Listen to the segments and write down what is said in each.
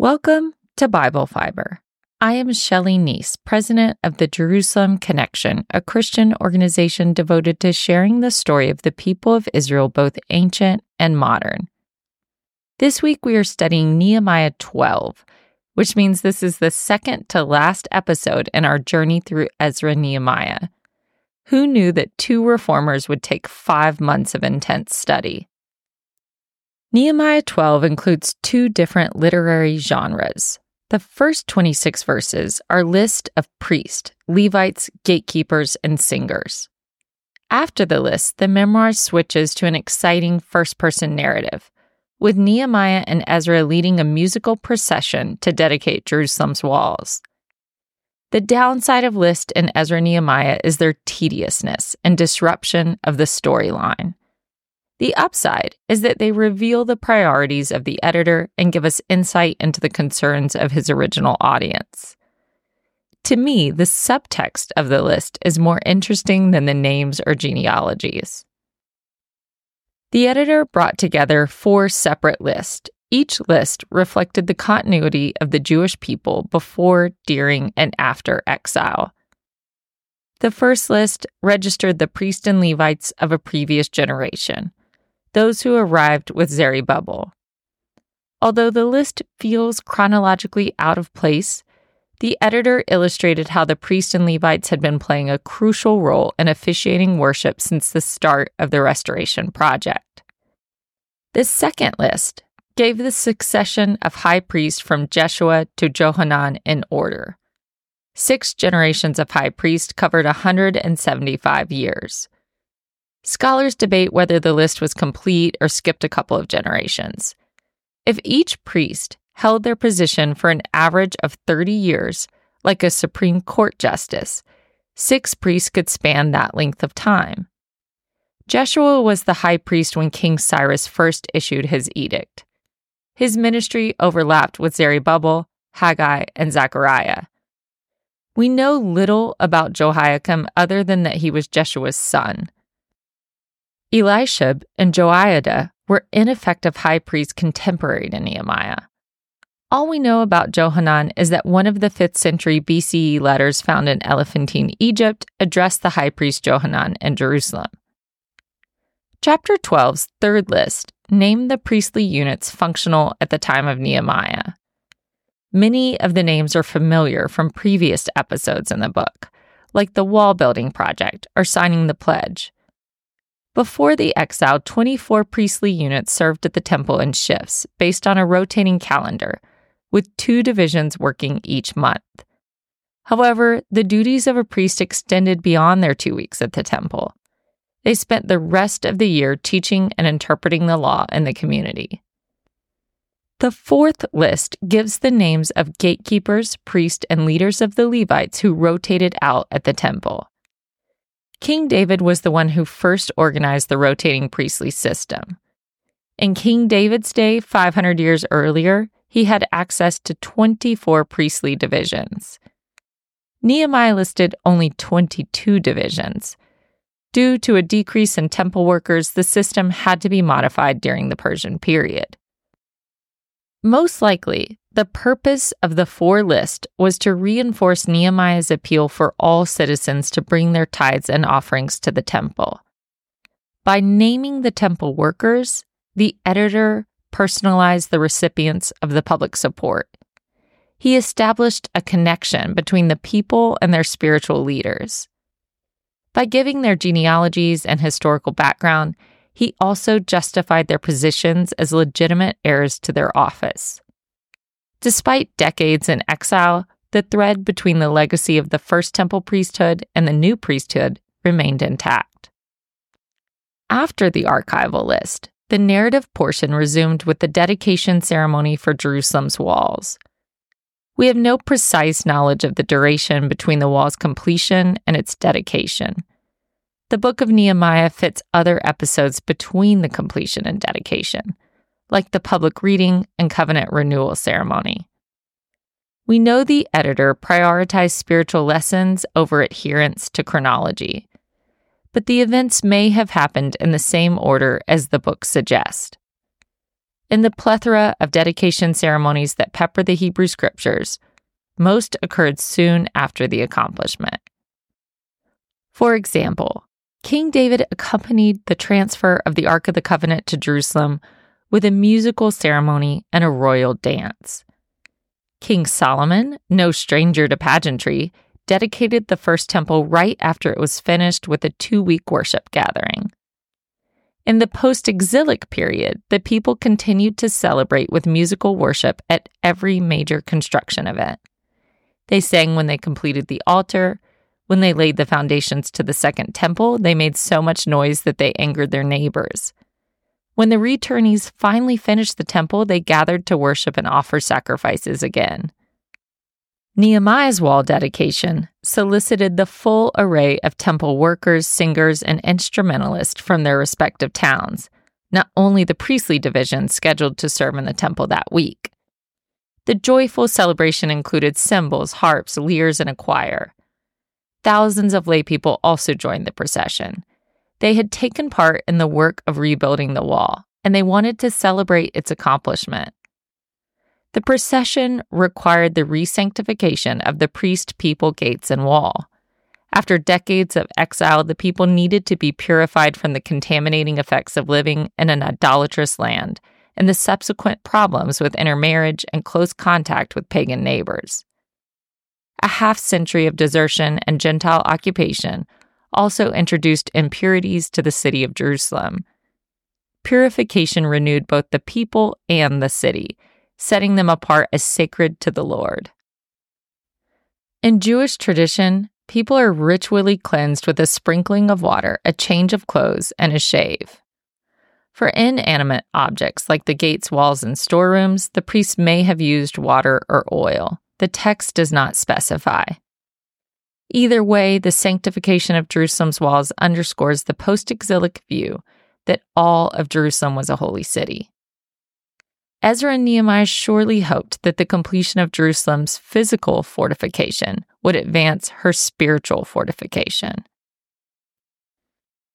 Welcome to Bible Fiber. I am Shelley Neese, president of the Jerusalem Connection, a Christian organization devoted to sharing the story of the people of Israel, both ancient and modern. This week we are studying Nehemiah 12, which means this is the second to last episode in our journey through Ezra Nehemiah. Who knew that two reformers would take five months of intense study? Nehemiah 12 includes two different literary genres. The first 26 verses are list of priests, Levites, gatekeepers, and singers. After the list, the memoir switches to an exciting first person narrative, with Nehemiah and Ezra leading a musical procession to dedicate Jerusalem's walls. The downside of List and Ezra Nehemiah is their tediousness and disruption of the storyline. The upside is that they reveal the priorities of the editor and give us insight into the concerns of his original audience. To me, the subtext of the list is more interesting than the names or genealogies. The editor brought together four separate lists. Each list reflected the continuity of the Jewish people before, during, and after exile. The first list registered the priests and Levites of a previous generation those who arrived with Zerubbabel. Although the list feels chronologically out of place, the editor illustrated how the priests and Levites had been playing a crucial role in officiating worship since the start of the restoration project. This second list gave the succession of high priests from Jeshua to Johanan in order. Six generations of high priests covered 175 years. Scholars debate whether the list was complete or skipped a couple of generations. If each priest held their position for an average of 30 years, like a Supreme Court justice, six priests could span that length of time. Jeshua was the high priest when King Cyrus first issued his edict. His ministry overlapped with Zerubbabel, Haggai, and Zechariah. We know little about Jehoiakim other than that he was Jeshua's son. Eliashib and Joiada were ineffective high priests contemporary to Nehemiah. All we know about Johanan is that one of the 5th century BCE letters found in Elephantine, Egypt, addressed the high priest Johanan in Jerusalem. Chapter 12's third list named the priestly units functional at the time of Nehemiah. Many of the names are familiar from previous episodes in the book, like the wall building project or signing the pledge. Before the exile, 24 priestly units served at the temple in shifts based on a rotating calendar, with two divisions working each month. However, the duties of a priest extended beyond their two weeks at the temple. They spent the rest of the year teaching and interpreting the law in the community. The fourth list gives the names of gatekeepers, priests, and leaders of the Levites who rotated out at the temple. King David was the one who first organized the rotating priestly system. In King David's day, 500 years earlier, he had access to 24 priestly divisions. Nehemiah listed only 22 divisions. Due to a decrease in temple workers, the system had to be modified during the Persian period. Most likely, the purpose of the four list was to reinforce Nehemiah's appeal for all citizens to bring their tithes and offerings to the temple. By naming the temple workers, the editor personalized the recipients of the public support. He established a connection between the people and their spiritual leaders. By giving their genealogies and historical background, he also justified their positions as legitimate heirs to their office. Despite decades in exile, the thread between the legacy of the First Temple priesthood and the new priesthood remained intact. After the archival list, the narrative portion resumed with the dedication ceremony for Jerusalem's walls. We have no precise knowledge of the duration between the wall's completion and its dedication. The book of Nehemiah fits other episodes between the completion and dedication, like the public reading and covenant renewal ceremony. We know the editor prioritized spiritual lessons over adherence to chronology, but the events may have happened in the same order as the book suggests. In the plethora of dedication ceremonies that pepper the Hebrew scriptures, most occurred soon after the accomplishment. For example, King David accompanied the transfer of the Ark of the Covenant to Jerusalem with a musical ceremony and a royal dance. King Solomon, no stranger to pageantry, dedicated the first temple right after it was finished with a two week worship gathering. In the post exilic period, the people continued to celebrate with musical worship at every major construction event. They sang when they completed the altar. When they laid the foundations to the second temple, they made so much noise that they angered their neighbors. When the returnees finally finished the temple, they gathered to worship and offer sacrifices again. Nehemiah's wall dedication solicited the full array of temple workers, singers, and instrumentalists from their respective towns, not only the priestly division scheduled to serve in the temple that week. The joyful celebration included cymbals, harps, lyres, and a choir. Thousands of laypeople also joined the procession. They had taken part in the work of rebuilding the wall, and they wanted to celebrate its accomplishment. The procession required the resanctification of the priest people gates and wall. After decades of exile, the people needed to be purified from the contaminating effects of living in an idolatrous land and the subsequent problems with intermarriage and close contact with pagan neighbors. A half century of desertion and Gentile occupation also introduced impurities to the city of Jerusalem. Purification renewed both the people and the city, setting them apart as sacred to the Lord. In Jewish tradition, people are ritually cleansed with a sprinkling of water, a change of clothes, and a shave. For inanimate objects like the gates, walls, and storerooms, the priest may have used water or oil. The text does not specify. Either way, the sanctification of Jerusalem's walls underscores the post exilic view that all of Jerusalem was a holy city. Ezra and Nehemiah surely hoped that the completion of Jerusalem's physical fortification would advance her spiritual fortification.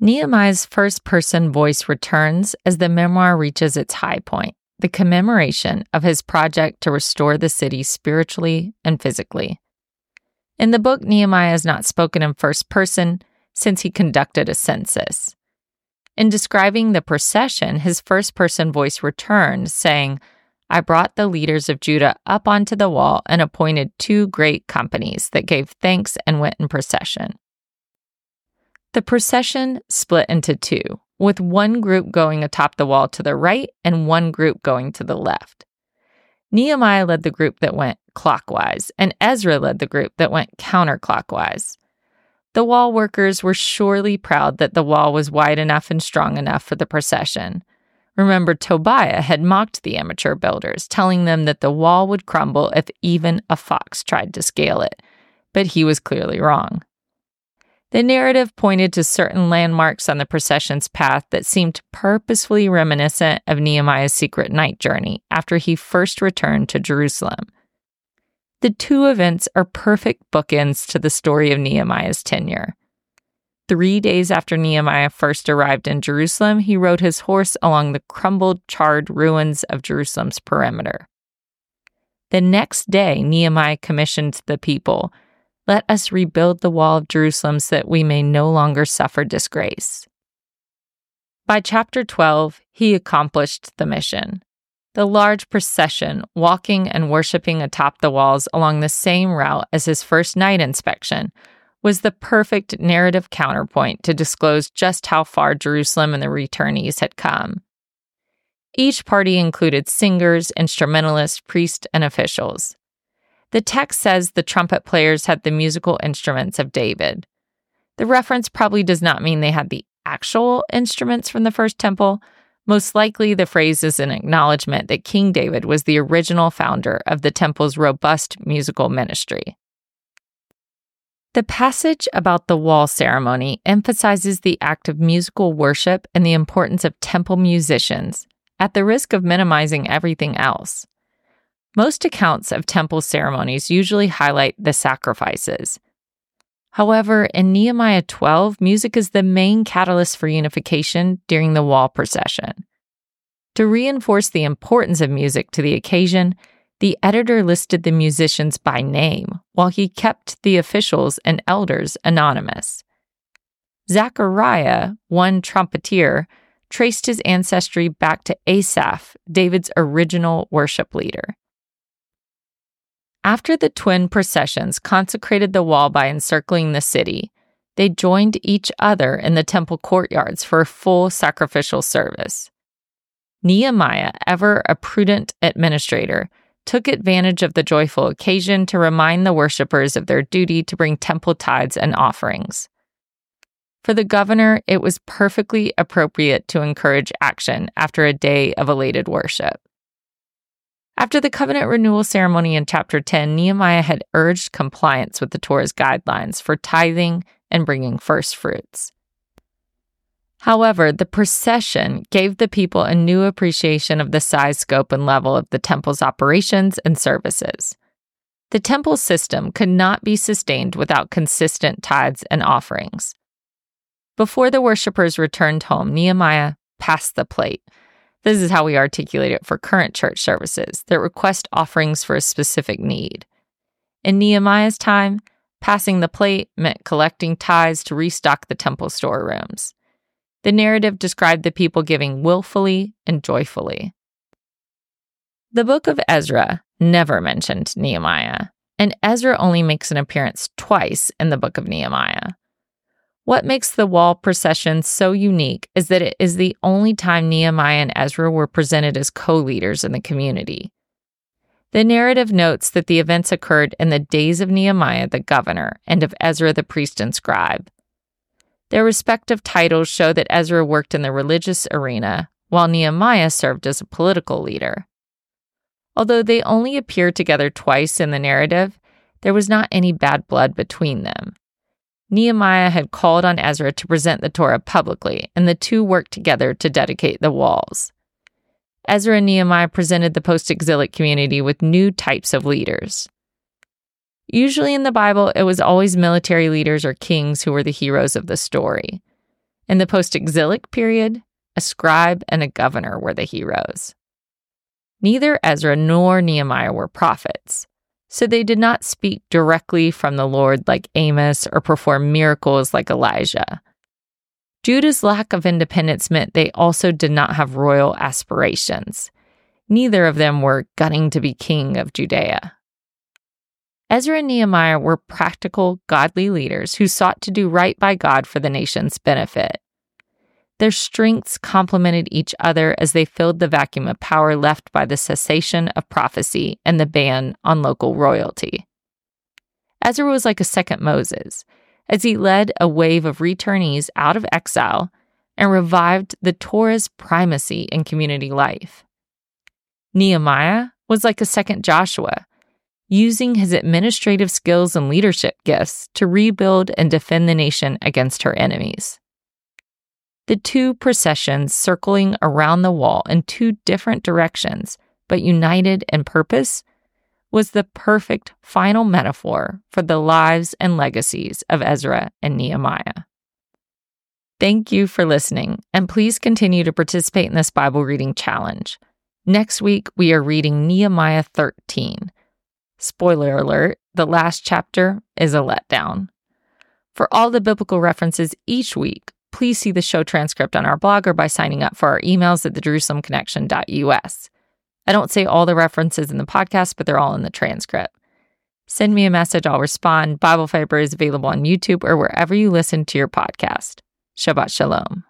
Nehemiah's first person voice returns as the memoir reaches its high point the commemoration of his project to restore the city spiritually and physically. In the book, Nehemiah is not spoken in first person since he conducted a census. In describing the procession, his first person voice returned, saying, I brought the leaders of Judah up onto the wall and appointed two great companies that gave thanks and went in procession. The procession split into two, with one group going atop the wall to the right and one group going to the left. Nehemiah led the group that went clockwise, and Ezra led the group that went counterclockwise. The wall workers were surely proud that the wall was wide enough and strong enough for the procession. Remember, Tobiah had mocked the amateur builders, telling them that the wall would crumble if even a fox tried to scale it. But he was clearly wrong. The narrative pointed to certain landmarks on the procession's path that seemed purposefully reminiscent of Nehemiah's secret night journey after he first returned to Jerusalem. The two events are perfect bookends to the story of Nehemiah's tenure. Three days after Nehemiah first arrived in Jerusalem, he rode his horse along the crumbled, charred ruins of Jerusalem's perimeter. The next day, Nehemiah commissioned the people let us rebuild the wall of Jerusalem so that we may no longer suffer disgrace. By chapter 12, he accomplished the mission. The large procession, walking and worshiping atop the walls along the same route as his first night inspection, was the perfect narrative counterpoint to disclose just how far Jerusalem and the returnees had come. Each party included singers, instrumentalists, priests, and officials. The text says the trumpet players had the musical instruments of David. The reference probably does not mean they had the actual instruments from the first temple. Most likely, the phrase is an acknowledgement that King David was the original founder of the temple's robust musical ministry. The passage about the wall ceremony emphasizes the act of musical worship and the importance of temple musicians, at the risk of minimizing everything else. Most accounts of temple ceremonies usually highlight the sacrifices. However, in Nehemiah 12, music is the main catalyst for unification during the wall procession. To reinforce the importance of music to the occasion, the editor listed the musicians by name, while he kept the officials and elders anonymous. Zechariah, one trumpeter, traced his ancestry back to Asaph, David's original worship leader. After the twin processions consecrated the wall by encircling the city, they joined each other in the temple courtyards for a full sacrificial service. Nehemiah, ever a prudent administrator, took advantage of the joyful occasion to remind the worshippers of their duty to bring temple tithes and offerings. For the governor, it was perfectly appropriate to encourage action after a day of elated worship. After the covenant renewal ceremony in chapter 10, Nehemiah had urged compliance with the Torah's guidelines for tithing and bringing first fruits. However, the procession gave the people a new appreciation of the size, scope, and level of the temple's operations and services. The temple system could not be sustained without consistent tithes and offerings. Before the worshippers returned home, Nehemiah passed the plate. This is how we articulate it for current church services that request offerings for a specific need. In Nehemiah's time, Passing the plate meant collecting tithes to restock the temple storerooms. The narrative described the people giving willfully and joyfully. The book of Ezra never mentioned Nehemiah, and Ezra only makes an appearance twice in the book of Nehemiah. What makes the wall procession so unique is that it is the only time Nehemiah and Ezra were presented as co leaders in the community. The narrative notes that the events occurred in the days of Nehemiah the governor and of Ezra the priest and scribe. Their respective titles show that Ezra worked in the religious arena, while Nehemiah served as a political leader. Although they only appear together twice in the narrative, there was not any bad blood between them. Nehemiah had called on Ezra to present the Torah publicly, and the two worked together to dedicate the walls. Ezra and Nehemiah presented the post exilic community with new types of leaders. Usually in the Bible, it was always military leaders or kings who were the heroes of the story. In the post exilic period, a scribe and a governor were the heroes. Neither Ezra nor Nehemiah were prophets, so they did not speak directly from the Lord like Amos or perform miracles like Elijah. Judah's lack of independence meant they also did not have royal aspirations. Neither of them were gunning to be king of Judea. Ezra and Nehemiah were practical, godly leaders who sought to do right by God for the nation's benefit. Their strengths complemented each other as they filled the vacuum of power left by the cessation of prophecy and the ban on local royalty. Ezra was like a second Moses as he led a wave of returnees out of exile and revived the Torah's primacy in community life. Nehemiah was like a second Joshua, using his administrative skills and leadership gifts to rebuild and defend the nation against her enemies. The two processions circling around the wall in two different directions, but united in purpose, was the perfect final metaphor for the lives and legacies of Ezra and Nehemiah. Thank you for listening, and please continue to participate in this Bible reading challenge. Next week, we are reading Nehemiah 13. Spoiler alert, the last chapter is a letdown. For all the biblical references each week, please see the show transcript on our blog or by signing up for our emails at thejerusalemconnection.us. I don't say all the references in the podcast, but they're all in the transcript. Send me a message, I'll respond. Bible Fiber is available on YouTube or wherever you listen to your podcast. Shabbat Shalom.